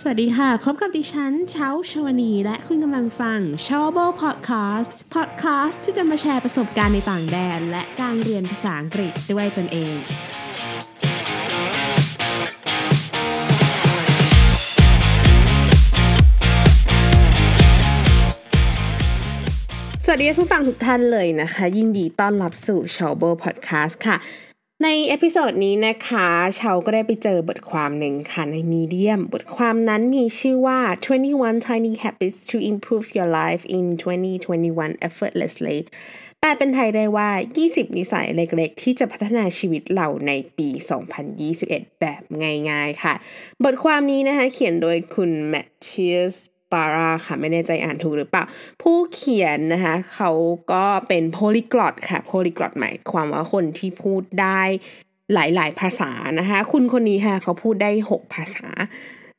สวัสดีค่ะ พบกับดิฉันเช้าชวนี และคุณกำลังฟัง s h o w b o Podcast Podcast ที่จะมาแชร์ประสบการณ์ในต่างแดน และการเรียนภาษาอังกฤษด้วยตนเองสวัสดีผู้ฟังทุกท่านเลยนะคะ ยินดีต้อนรับสู่ s h o w b o Podcast ค่ะ ใน episode นี้นะคะเชาก็ได้ไปเจอบทความหนึ่งค่ะในมีเดียม บทความนั้นมีชื่อว่า 21 tiny habits to improve your life in 2021 effortlessly แปลเป็นไทยได้ว่า 20 นิสัยเล็กๆ ที่จะพัฒนาชีวิตเราในปี 2021 แบบง่ายๆ ค่ะ บทความนี้นะคะเขียนโดยคุณแมทเชียส ปาราค่ะ ไม่แน่ใจอ่านถูกหรือเปล่า ผู้เขียนนะคะเขาก็เป็นโพลิกรอตค่ะโพลิกรอตหมายความว่าคนที่พูดได้หลาย ๆ ภาษานะคะ คุณคนนี้ค่ะเขาพูดได้ 6 ภาษา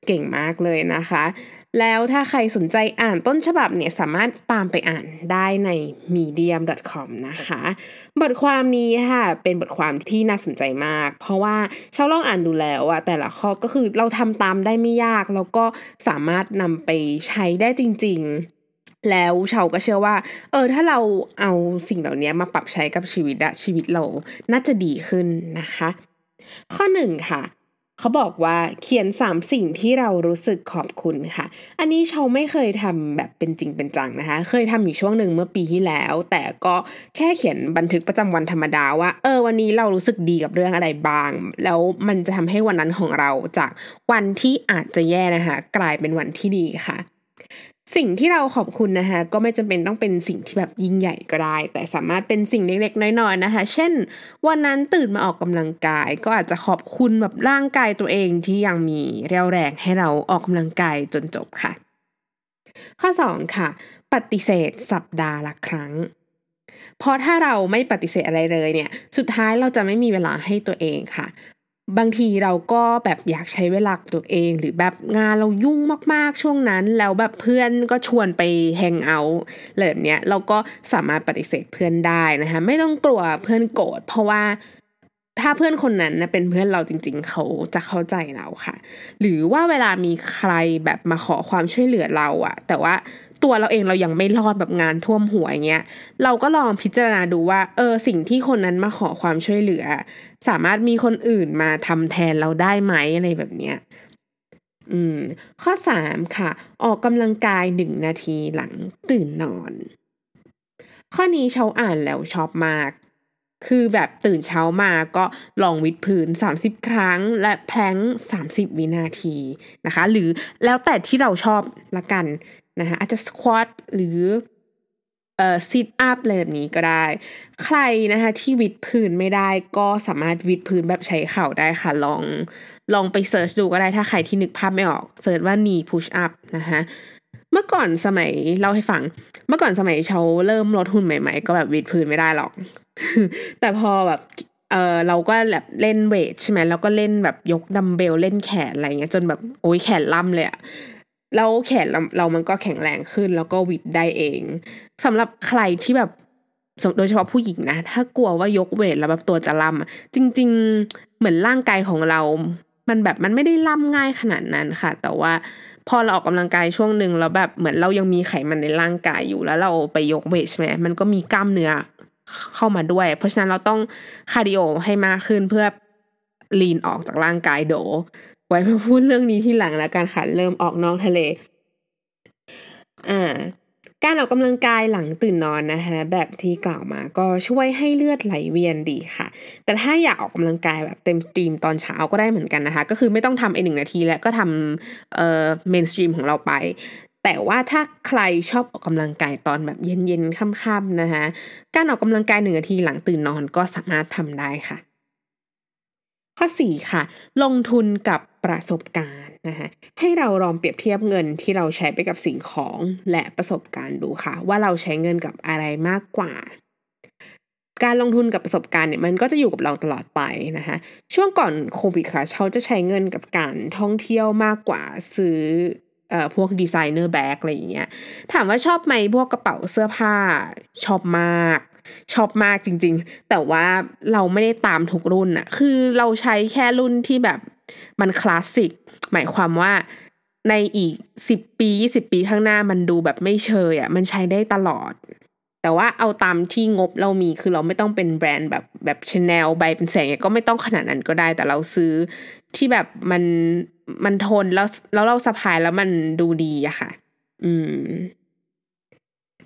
เก่งมากเลยนะคะ แล้วถ้าใครสนใจอ่านต้นฉบับเนี่ยสามารถตามไปอ่านได้ใน medium.com นะคะ บทความนี้ค่ะเป็นบทความที่น่าสนใจมาก เพราะว่าชาวลองอ่านดูแล้วอะแต่ละข้อก็คือเราทำตามได้ไม่ยาก แล้วก็สามารถนำไปใช้ได้จริงๆแล้วชาวก็เชื่อว่า เออ ถ้าเราเอาสิ่งเหล่านี้มาปรับใช้กับชีวิตอะชีวิตเราน่าจะดีขึ้นนะคะ ข้อหนึ่งค่ะ เขาบอกว่าเขียนสามสิ่งที่เรารู้สึกขอบคุณค่ะ อันนี้เชาไม่เคยทำแบบเป็นจริงเป็นจังนะคะ เคยทำอยู่ช่วงหนึ่งเมื่อปีที่แล้ว แต่ก็แค่เขียนบันทึกประจำวันธรรมดาว่า เออวันนี้เรารู้สึกดีกับเรื่องอะไรบ้าง แล้วมันจะทำให้วันนั้นของเราจากวันที่อาจจะแย่นะคะ กลายเป็นวันที่ดีค่ะ สิ่งที่เราขอบคุณนะคะก็ไม่จำเป็นต้องเป็นสิ่งที่แบบยิ่งใหญ่ก็ได้ แต่สามารถเป็นสิ่งเล็กๆ น้อยๆนะคะ เช่น วันนั้นตื่นมาออกกำลังกาย ก็อาจจะขอบคุณแบบร่างกายตัวเองที่ยังมีเรี่ยวแรงให้เราออกกำลังกายจนจบค่ะ ข้อ 2 ค่ะ ปฏิเสธสัปดาห์ละครั้ง เพราะถ้าเราไม่ปฏิเสธอะไรเลยเนี่ย สุดท้ายเราจะไม่มีเวลาให้ตัวเองค่ะ บางทีเราก็แบบอยากใช้เวลาตัวเอง หรือแบบงานเรายุ่งมากๆช่วงนั้น แล้วแบบเพื่อนก็ชวนไปแฮงเอาท์แบบเนี้ยเราก็สามารถปฏิเสธเพื่อนได้นะคะไม่ต้องกลัวเพื่อนโกรธเพราะว่าถ้าเพื่อนคนนั้นนะเป็นเพื่อนเราจริง ๆ เขาจะเข้าใจเราค่ะ หรือว่าเวลามีใครแบบมาขอความช่วยเหลือเราอะแต่ว่า ตัวเราเองเรายังไม่รอดแบบงานท่วมหัวอย่างเงี้ย เราก็ลองพิจารณาดูว่า เออสิ่งที่คนนั้นมาขอความช่วยเหลือ สามารถมีคนอื่นมาทำแทนเราได้ไหมอะไรแบบเนี้ยอืม ข้อสามค่ะ ออกกำลังกายหนึ่งนาทีหลังตื่นนอน ข้อนี้เชาอ่านแล้วชอบมาก คือแบบตื่นเช้ามาก็ลองวิดพื้น 30 ครั้ง และแพลง30 วินาทีนะคะ หรือแล้วแต่ที่เราชอบละกัน นะคะอาจจะสควอตหรือเอ่อซิทอัพอะไรแบบนี้ก็ได้ ใครนะคะที่วิดพื้นไม่ได้ก็สามารถวิดพื้นแบบใช้เข่าได้ค่ะ ลองลองไป search ดูก็ได้ถ้าใครที่นึกภาพไม่ออก search ว่า knee push up นะคะเมื่อก่อนสมัยเล่าให้ฟัง เมื่อก่อนสมัยเขาเริ่มลดหุ่นใหม่ๆ ก็แบบวิดพื้นไม่ได้หรอก แต่พอแบบเออเราก็แบบเล่น weight ใช่ไหมแล้วก็เล่นแบบยกดัมเบลเล่นแขนอะไรเงี้ยจนแบบโอ้ยแขนล่ำเลยอะ แล้วแขนเราเรามันก็แข็งแรงขึ้น แล้วก็วิดได้เองสำหรับใครที่แบบโดยเฉพาะผู้หญิงนะ ถ้ากลัวว่ายก weight แล้วแบบตัวจะล่ำจริง ๆ เหมือนร่างกายของเรา มันแบบมันไม่ได้ล่ำง่ายขนาดนั้นค่ะ แต่ว่าพอเราออกกำลังกายช่วงหนึ่งแล้วแบบเหมือนเรายังมีไขมันในร่างกายอยู่แล้วเราไปยก weight ใช่ไหมมันก็มีกล้ามเนื้อเข้ามาด้วย เพราะฉะนั้นเราต้อง cardio ให้มากขึ้นเพื่อ lean ออกจากร่างกายโด ไว้มาพูดเรื่องนี้ทีหลังแล้วกันค่ะเริ่มออกนอกทะเล อ่า การออกกำลังกายหลังตื่นนอนนะคะ แบบที่กล่าวมาก็ช่วยให้เลือดไหลเวียนดีค่ะ แต่ถ้าอยากออกกำลังกายแบบเต็ม stream ตอนเช้าก็ได้เหมือนกันนะคะ ก็คือไม่ต้องทำไอหนึ่งนาทีแล้วก็ทำเอ่อ main stream ของเราไปแต่ว่าถ้าใครชอบออกกำลังกายตอนแบบเย็นๆค่ำๆนะคะ การออกกำลังกายหนึ่งนาทีหลังตื่นนอนก็สามารถทำได้ค่ะ ข้อ 4 ค่ะ ลงทุนกับประสบการณ์นะคะให้เราลองเปรียบเทียบเงินที่เราใช้ไปกับสิ่งของและประสบการณ์ดูค่ะ ว่าเราใช้เงินกับอะไรมากกว่า การลงทุนกับประสบการณ์เนี่ยมันก็จะอยู่กับเราตลอดไปนะคะช่วงก่อนโควิดค่ะเขาจะใช้เงินกับการท่องเที่ยวมากกว่าซื้อเอ่อพวกดีไซเนอร์แบ็กอะไรอย่างเงี้ยถามว่าชอบไหมพวกกระเป๋าเสื้อผ้าชอบมาก ชอบมากจริง ๆ แต่ว่าเราไม่ได้ตามทุกรุ่นอะคือเราใช้แค่รุ่นที่แบบมันคลาสสิก หมายความว่าในอีกสิบปียี่สิบปีข้างหน้ามันดูแบบไม่เชยอะ่ะมันใช้ได้ตลอด แต่ว่าเอาตามที่งบเรามีคือเราไม่ต้องเป็นแบรนด์แบบแบบชาแนลใบเป็นแสงก็ไม่ต้องขนาดนั้นก็ได้ แต่เราซื้อที่แบบมันมันทนแล้วแล้วเราสะพายแล้วมันดูดีอะค่ะ อืม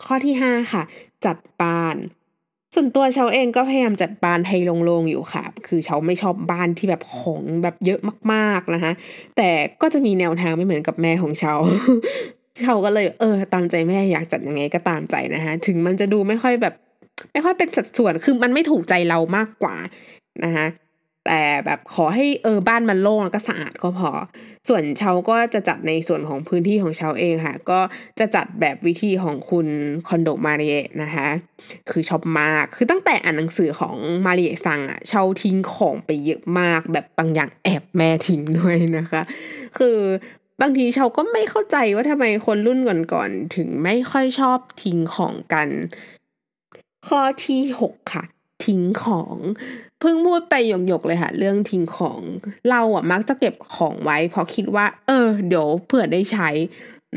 ข้อที่ห้าค่ะ จัดบาน ส่วนตัวเชาเองก็พยายามจัดบ้านให้โล่งๆอยู่ค่ะ คือเชาไม่ชอบบ้านที่แบบของแบบเยอะมากๆนะคะ แต่ก็จะมีแนวทางไม่เหมือนกับแม่ของเชาเชาก็เลยเออ ตามใจแม่อยากจัดยังไงก็ตามใจนะคะถึงมันจะดูไม่ค่อยแบบ ไม่ค่อยเป็นสัดส่วน คือมันไม่ถูกใจเรามากกว่านะคะ แต่แบบขอให้เออบ้านมันโล่งแล้วก็สะอาดก็พอ ส่วนเชาก็จะจัดในส่วนของพื้นที่ของชาวเองค่ะ ก็จะจัดแบบวิธีของคุณคอนโดมาริเอนะคะ คือชอบมาก คือตั้งแต่อ่านหนังสือของมาริเอซังอะเชาทิ้งของไปเยอะมาก แบบบางอย่างแอบแม่ทิ้งด้วยนะคะ คือบางทีเชาก็ไม่เข้าใจว่าทำไมคนรุ่นก่อนๆถึงไม่ค่อยชอบทิ้งของกัน ข้อที่หกค่ะ ทิ้งของ เพิ่งพูดไปหยกๆเลยค่ะ เรื่องทิ้งของเราอะมักจะเก็บของไว้ เพราะคิดว่า เออ เดี๋ยวเผื่อได้ใช้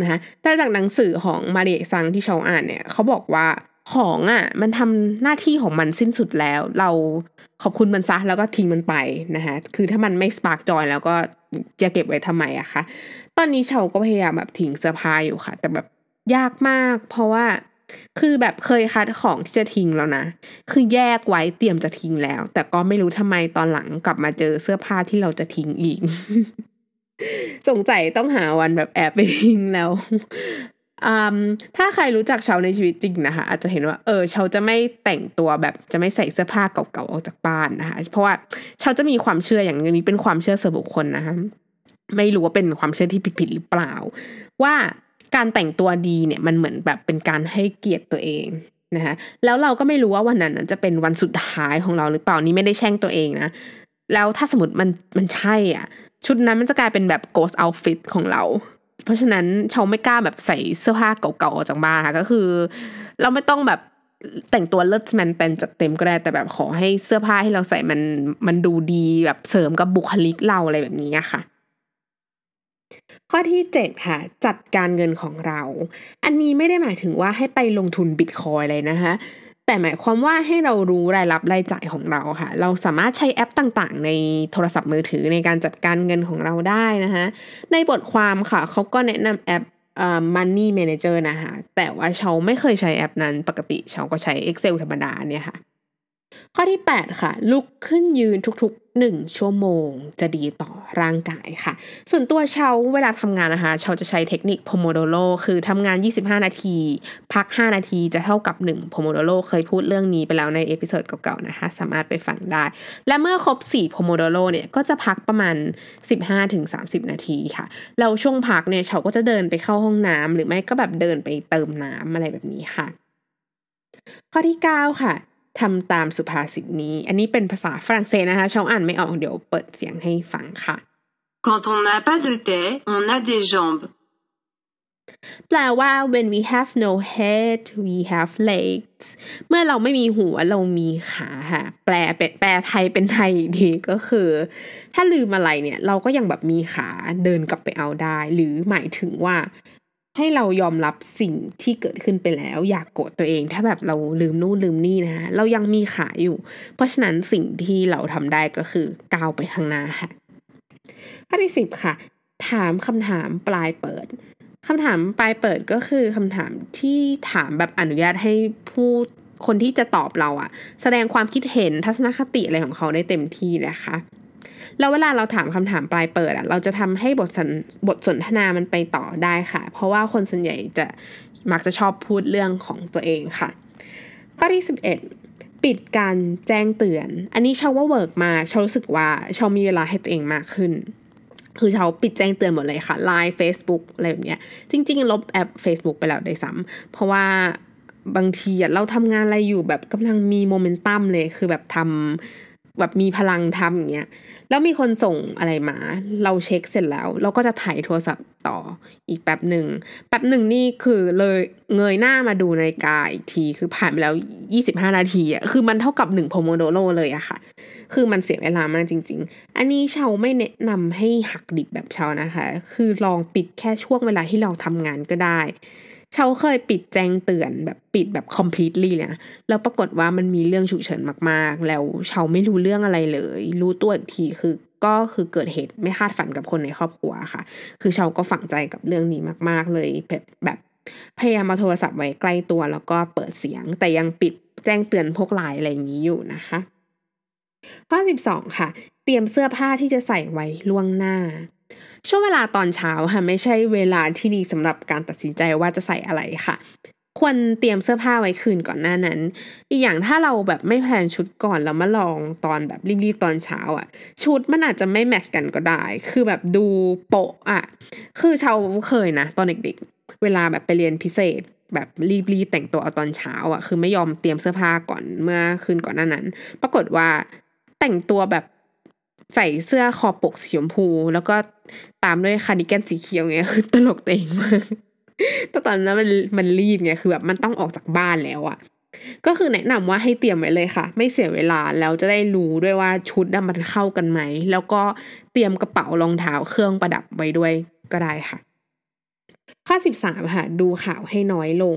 นะคะแต่จากหนังสือของมาเรียซังที่เราอ่านเนี่ยเขาบอกว่าของอะ มันทำหน้าที่ของมันสิ้นสุดแล้ว เราขอบคุณมันซะแล้วก็ทิ้งมันไปนะคะคือถ้ามันไม่ spark joy แล้วก็จะเก็บไว้ทำไมอะคะตอนนี้เชาก็พยายามแบบทิ้งเสื้อผ้าอยู่ค่ะ แต่แบบยากมาก เพราะว่า คือแบบเคยคัดของที่จะทิ้งแล้วนะ คือแยกไว้เตรียมจะทิ้งแล้ว แต่ก็ไม่รู้ทำไมตอนหลังกลับมาเจอเสื้อผ้าที่เราจะทิ้งอีก สงสัยต้องหาวันแบบแอบไปทิ้งแล้วถ้าใครรู้จักเชาในชีวิตจริงนะคะ อาจจะเห็นว่า เออเชาจะไม่แต่งตัวแบบจะไม่ใส่เสื้อผ้าเก่าๆออกจากบ้านนะคะ เพราะว่าเชาจะมีความเชื่ออย่างนี้เป็นความเชื่อส่วนบุคคลนะคะ ไม่รู้ว่าเป็นความเชื่อที่ผิดๆหรือเปล่า ว่า การแต่งตัวดีเนี่ยมันเหมือนแบบเป็นการให้เกียรติตัวเองนะคะแล้วเราก็ไม่รู้ว่าวันนั้นจะเป็นวันสุดท้ายของเราหรือเปล่านี่ไม่ได้แช่งตัวเองนะ แล้วถ้าสมมติมันมันใช่อะ ชุดนั้นมันจะกลายเป็นแบบ ghost outfit ของเรา เพราะฉะนั้นเชาไม่กล้าแบบใส่เสื้อผ้าเก่าๆออกจากบ้านค่ะก็คือ เราไม่ต้องแบบแต่งตัวเลิศแมนเต็นจัดเต็มก็ได้แต่แบบขอให้เสื้อผ้าที่เราใส่มันมันดูดีแบบเสริมกับบุคลิกเราอะไรแบบนี้ค่ะ ข้อที่ 7 ค่ะ จัดการเงินของเรา อันนี้ไม่ได้หมายถึงว่าให้ไปลงทุนบิตคอยเลยนะคะแต่หมายความว่าให้เรารู้รายรับรายจ่ายของเราค่ะ เราสามารถใช้แอปต่างๆ ในโทรศัพท์มือถือในการจัดการเงินของเราได้นะคะในบทความค่ะเขาก็แนะนำแอป Money Manager นะคะแต่ว่าเชาไม่เคยใช้แอปนั้นปกติเชาก็ใช้ Excel ธรรมดาเนี่ยค่ะ ข้อที่ 8 ค่ะ ลุกขึ้นยืนทุกๆ 1 ชั่วโมง จะดีต่อร่างกายค่ะ ส่วนตัวเชาเวลาทำงานนะคะเชาจะใช้เทคนิคโพโมโดโ o คือทำงาน 25 นาที พัก 5 นาทีจะเท่ากับ1โพโมโดโ o เคยพูดเรื่องนี้ไปแล้วใน episode เก่าๆนะคะ สามารถไปฟังได้ และเมื่อครบ4โพโมโดโ o เนี่ยก็จะพักประมาณ 15-30 นาทีค่ะแล้วช่วงพักเนี่ยเชาก็จะเดินไปเข้าห้องน้ำหรือไม่ก็แบบเดินไปเติมน้ำอะไรแบบนี้ค่ะ ข้อที่ 9 ค่ะ ทำตามสุภาษิตนี้ อันนี้เป็นภาษาฝรั่งเศสนะคะช่องอ่านไม่ออกเดี๋ยวเปิดเสียงให้ฟังค่ะ Quand on n'a pas de tête on a des jambes แปลว่า when we have no head we have legs เมื่อเราไม่มีหัวเรามีขาค่ะแปลเป็นแปลไทยเป็นไทยอีกทีก็คือ ถ้าลืมอะไรเนี่ย เราก็ยังแบบมีขาเดินกลับไปเอาได้ หรือหมายถึงว่า ให้เรายอมรับสิ่งที่เกิดขึ้นไปแล้ว อยากโกรธตัวเอง ถ้าแบบเราลืมนู่นลืมนี่นะเรายังมีขาอยู่ เพราะฉะนั้นสิ่งที่เราทำได้ก็คือก้าวไปข้างหน้าค่ะข้อที่สิบค่ะ ถามคำถามปลายเปิดคำถามปลายเปิดก็คือคำถามที่ถามแบบอนุญาตให้ผู้คนที่จะตอบเราอะแสดงความคิดเห็นทัศนคติอะไรของเขาได้เต็มที่นะคะ แล้วเวลาเราถามคำถามปลายเปิดอะเราจะทำให้บทสนบทสนทนามันไปต่อได้ค่ะ เพราะว่าคนส่วนใหญ่จะมักจะชอบพูดเรื่องของตัวเองค่ะ ข้อที่สิบเอ็ดปิดการแจ้งเตือน อันนี้ชาว่า work มากชารู้สึกว่าชามีเวลาให้ตัวเองมากขึ้น คือชาปิดแจ้งเตือนหมดเลยค่ะ Line Facebook อะไรแบบเนี้ย จริง ๆ ลบแอป Facebook ไปแล้วได้ซ้ำเพราะว่าบางทีเราทำงานอะไรอยู่แบบกำลังมีโมเมนตัมเลยคือแบบทำแบบมีพลังทำอย่างเงี้ย แล้วมีคนส่งอะไรมา เราเช็คเสร็จแล้ว เราก็จะถ่ายโทรศัพท์ต่ออีกแป๊บหนึ่งแป๊บหนึ่งนี่คือเลยเงยหน้ามาดูนาฬิกาอีกทีคือผ่านไปแล้วยี่สิบห้านาทีอะคือมันเท่ากับหนึ่งโพโมโดโรเลยอะค่ะ คือมันเสียเวลามากจริง ๆ อันนี้เชาไม่แนะนำให้หักดิบแบบเชานะคะ คือลองปิดแค่ช่วงเวลาที่เราทำงานก็ได้ เชาเคยปิดแจ้งเตือนแบบปิดแบบ completely เลยนะแล้วปรากฏว่ามันมีเรื่องฉุกเฉินมากๆ แล้วเชาไม่รู้เรื่องอะไรเลย รู้ตัวอีกทีคือก็คือเกิดเหตุไม่คาดฝันกับคนในครอบครัวค่ะ คือเชาก็ฝังใจกับเรื่องนี้มาก ๆ เลยแบบแบบพยายามมาโทรศัพท์ไว้ใกล้ตัวแล้วก็เปิดเสียง แต่ยังปิดแจ้งเตือนพวกไลน์อะไรอย่างนี้อยู่นะคะ ข้อสิบสองค่ะ เตรียมเสื้อผ้าที่จะใส่ไว้ล่วงหน้า ช่วงเวลาตอนเช้าค่ะไม่ใช่เวลาที่ดีสำหรับการตัดสินใจว่าจะใส่อะไรค่ะ ควรเตรียมเสื้อผ้าไว้คืนก่อนหน้านั้น อีกอย่างถ้าเราแบบไม่แพลนชุดก่อนแล้วมาลองตอนแบบรีบๆตอนเช้าอะ ชุดมันอาจจะไม่แมทช์กันก็ได้ คือแบบดูโปะอะ คือชาวเคยนะ ตอนเด็กๆ เวลาแบบไปเรียนพิเศษแบบรีบๆแต่งตัวเอาตอนเช้าอะ คือไม่ยอมเตรียมเสื้อผ้าก่อนเมื่อคืนก่อนหน้านั้น ปรากฏว่าแต่งตัวแบบ ใส่เสื้อคอปกสีชมพู แล้วก็ตามด้วยคาร์ดิแกนสีเขียวเงี้ยคือตลกตัวเองมากแต่ตอนนั้นมันมันรีบไงคือแบบมันต้องออกจากบ้านแล้วอะก็คือแนะนำว่าให้เตรียมไว้เลยค่ะ ไม่เสียเวลาแล้วจะได้รู้ด้วยว่าชุดมันเข้ากันไหม แล้วก็เตรียมกระเป๋ารองเท้าเครื่องประดับไว้ด้วยก็ได้ค่ะ ข้อสิบสามค่ะ ดูข่าวให้น้อยลง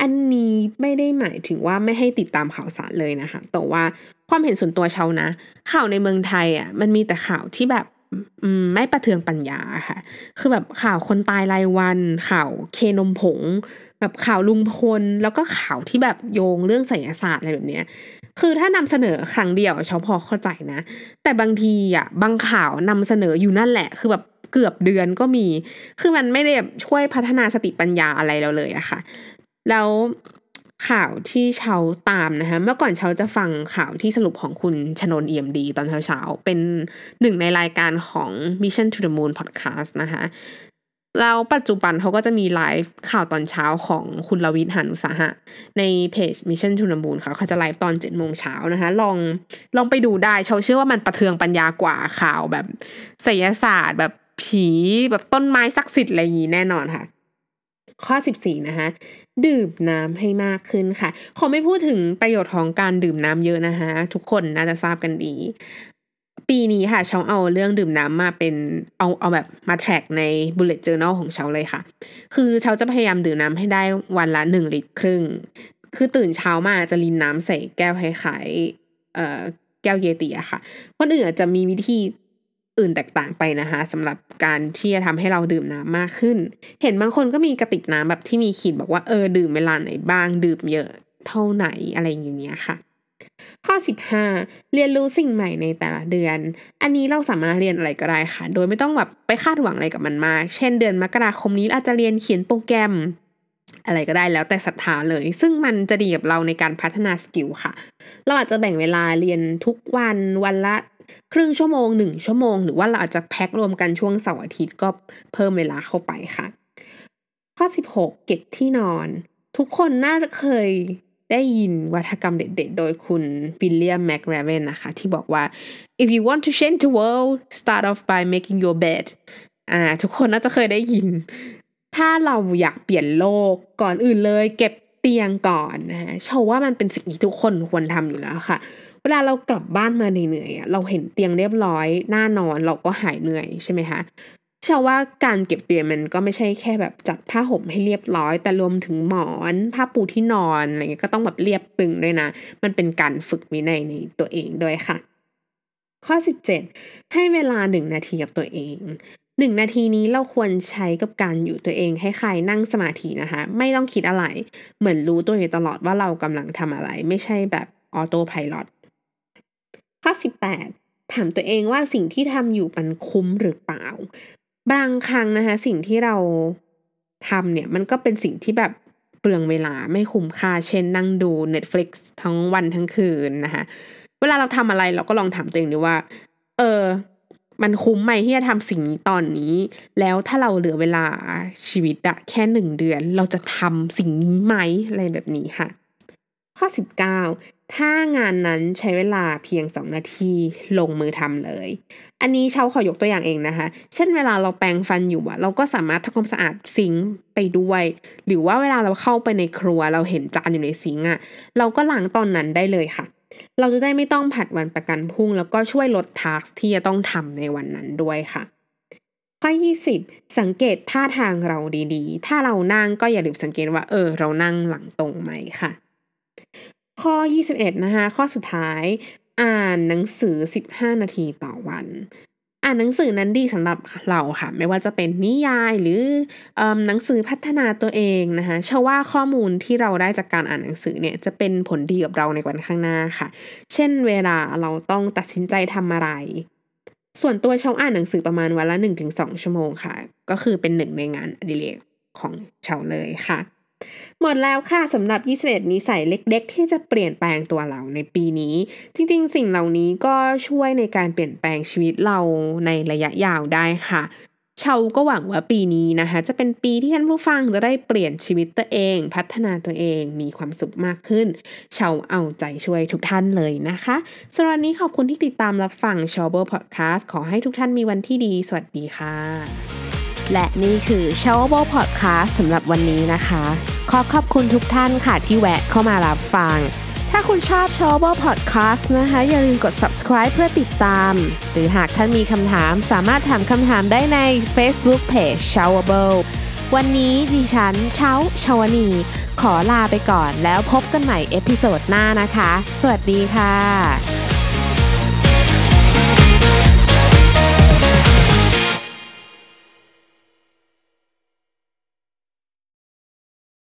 อันนี้ไม่ได้หมายถึงว่าไม่ให้ติดตามข่าวสารเลยนะคะแต่ว่าความเห็นส่วนตัวเชานะ ข่าวในเมืองไทยอะมันมีแต่ข่าวที่แบบไม่ประเทืองปัญญาค่ะ คือแบบข่าวคนตายรายวัน ข่าวเคนมผง แบบข่าวลุงพล แล้วก็ข่าวที่แบบโยงเรื่องไสยศาสตร์อะไรแบบเนี้ย คือถ้านำเสนอครั้งเดียวเฉพาะเข้าใจนะ แต่บางทีอะบางข่าวนำเสนออยู่นั่นแหละ คือแบบเกือบเดือนก็มี คือมันไม่ได้ช่วยพัฒนาสติปัญญาอะไรเราเลยอะค่ะ แล้วข่าวที่เชาตามนะคะเมื่อก่อนเชาจะฟังข่าวที่สรุปของคุณชนนเอี่ยมดีตอนเช้าๆเป็นหนึ่งในรายการของ Mission to the Moon Podcast นะคะแล้วปัจจุบันเขาก็จะมีไลฟ์ข่าวตอนเช้าของคุณลวิทหานุสาหะ ในเพจ Mission to the Moon ค่ะเขาจะไลฟ์ตอนเจ็ดโมงเช้านะคะ ลองลองไปดูได้เชาเชื่อว่ามันประเทืองปัญญากว่าข่าวแบบไสยศาสตร์ แบบผีแบบต้นไม้ศักดิ์สิทธิ์อะไรอย่างนี้แน่นอนค่ะ ข้อ 14 นะคะ ดื่มน้ำให้มากขึ้นค่ะ ขอไม่พูดถึงประโยชน์ของการดื่มน้ำเยอะนะคะ ทุกคนน่าจะทราบกันดี ปีนี้ค่ะเชาเอาเรื่องดื่มน้ำมาเป็นเอาเอาแบบมาแทร็กใน bullet journal ของเชาเลยค่ะ คือเชาจะพยายามดื่มน้ำให้ได้วันละหนึ่งลิตรครึ่ง คือตื่นเช้ามาจะลินน้ำใส่แก้วคล้ายๆเอ่อแก้วเยติอะค่ะ คนอื่นอาจจะมีวิธี อื่นแตกต่างไปนะคะสำหรับการที่จะทำให้เราดื่มน้ำมากขึ้น เห็นบางคนก็มีกระติกน้ำแบบที่มีขีดบอกว่าเออดื่มเวลาไหนบ้าง ดื่มเยอะเท่าไหนอะไรอย่างเงี้ยค่ะ ข้อ 15 เรียนรู้สิ่งใหม่ในแต่ละเดือน อันนี้เราสามารถเรียนอะไรก็ได้ค่ะ โดยไม่ต้องแบบไปคาดหวังอะไรกับมันมาก เช่นเดือนมกราคมนี้อาจจะเรียนเขียนโปรแกรม อะไรก็ได้แล้วแต่ศรัทธาเลย ซึ่งมันจะดีกับเราในการพัฒนา skill ค่ะ เราอาจจะแบ่งเวลาเรียนทุกวันวันละ ครึ่งชั่วโมงหนึ่งชั่วโมง หรือว่าเราอาจจะแพ็ครวมกันช่วงเสาร์อาทิตย์ก็เพิ่มเวลาเข้าไปค่ะ ข้อ 16 เก็บที่นอน ทุกคนน่าจะเคยได้ยินวาทกรรมเด็ดๆ โดยคุณวิลเลียมแมคแรเวนนะคะ ที่บอกว่า if you want to change the world start off by making your bed อ่า ทุกคนน่าจะเคยได้ยิน ถ้าเราอยากเปลี่ยนโลกก่อนอื่นเลย เก็บเตียงก่อนนะชื่อว่ามันเป็นสิ่งที่ทุกคนควรทำอยู่แล้วค่ะ วลาเรากลับบ้านมาเหนื่อยๆเราเห็นเตียงเรียบร้อยหน้านอนเราก็หายเหนื่อยใช่ไหมคะเชื่อว่าการเก็บเตียงมันก็ไม่ใช่แค่แบบจัดผ้าห่มให้เรียบร้อย แต่รวมถึงหมอนผ้าปูที่นอนอะไรเงี้ยก็ต้องแบบเรียบตึงด้วยนะ มันเป็นการฝึกวินัยในตัวเองด้วยค่ะ ข้อ 17 ให้เวลาหนึ่งนาทีกับตัวเองหนึ่งนาทีนี้เราควรใช้กับการอยู่ตัวเองให้ใครนั่งสมาธินะคะ ไม่ต้องคิดอะไร เหมือนรู้ตัวอยู่ตลอดว่าเรากำลังทำอะไร ไม่ใช่แบบออโต้พายロ ข้อ 18 ถามตัวเองว่าสิ่งที่ทำอยู่มันคุ้มหรือเปล่า บางครั้งนะคะ สิ่งที่เราทำเนี่ยมันก็เป็นสิ่งที่แบบเปลืองเวลาไม่คุ้มค่า เช่นนั่งดู Netflix ทั้งวันทั้งคืนนะคะ เวลาเราทำอะไรเราก็ลองถามตัวเองดูว่า เออ มันคุ้มไหมที่จะทำสิ่งนี้ตอนนี้ แล้วถ้าเราเหลือเวลาชีวิตอะแค่หนึ่งเดือน เราจะทำสิ่งนี้ไหมอะไรแบบนี้ค่ะ ข้อ 19 ถ้างานนั้นใช้เวลาเพียง 2 นาทีลงมือทำเลย อันนี้เชาขอยกตัวอย่างเองนะคะ เช่นเวลาเราแปรงฟันอยู่อะเราก็สามารถทำความสะอาดซิงค์ไปด้วย หรือว่าเวลาเราเข้าไปในครัวเราเห็นจานอยู่ในซิงค์อะเราก็ล้างตอนนั้นได้เลยค่ะ เราจะได้ไม่ต้องผัดวันประกันพรุ่ง แล้วก็ช่วยลดทาร์กที่จะต้องทำในวันนั้นด้วยค่ะข้อ20 สังเกตท่าทางเราดีๆ ถ้าเรานั่งก็อย่าลืมสังเกตว่าเออเรานั่งหลังตรงไหมค่ะ ข้อ 21 นะคะ ข้อสุดท้าย อ่านหนังสือ 15 นาทีต่อวัน อ่านหนังสือนั้นดีสำหรับเราค่ะ ไม่ว่าจะเป็นนิยายหรืออหนังสือพัฒนาตัวเองนะคะเชื่อว่าข้อมูลที่เราได้จากการอ่านหนังสือเนี่ยจะเป็นผลดีกับเราในวันข้างหน้าค่ะ เช่นเวลาเราต้องตัดสินใจทำอะไรส่วนตัวชาวอ่านหนังสือประมาณวันละ 1-2 ชั่วโมงค่ะ ก็คือเป็นหนึ่งในงานอดิเรกของชาวเลยค่ะ หมดแล้วค่ะสำหรับ 21 นิสัยเล็ก ๆ ที่จะเปลี่ยนแปลงตัวเราในปีนี้ จริงๆ สิ่งเหล่านี้ก็ช่วยในการเปลี่ยนแปลงชีวิตเราในระยะยาวได้ค่ะเชาก็หวังว่าปีนี้นะคะ จะเป็นปีที่ท่านผู้ฟังจะได้เปลี่ยนชีวิตตัวเอง พัฒนาตัวเองมีความสุขมากขึ้นเชาเอาใจช่วยทุกท่านเลยนะคะสำหรับวันนี้ขอบคุณที่ติดตามรับฟังชอเบอร์พอดแคสต์ขอให้ทุกท่านมีวันที่ดี สวัสดีค่ะ และนี่คือ s h o w a b l e Podcast สำหรับวันนี้นะคะ ขอขอบคุณทุกท่านค่ะที่แวะเข้ามารับฟัง ถ้าคุณชอบ s h o w a b l e Podcast นะคะ อย่าลืมกด subscribe เพื่อติดตาม หรือหากท่านมีคำถามสามารถถามคำถามได้ใน Facebook Page s h o w a b l e วันนี้ดิฉันเช้าชาวนี ขอลาไปก่อนแล้วพบกันใหม่ episode หน้านะคะ สวัสดีค่ะ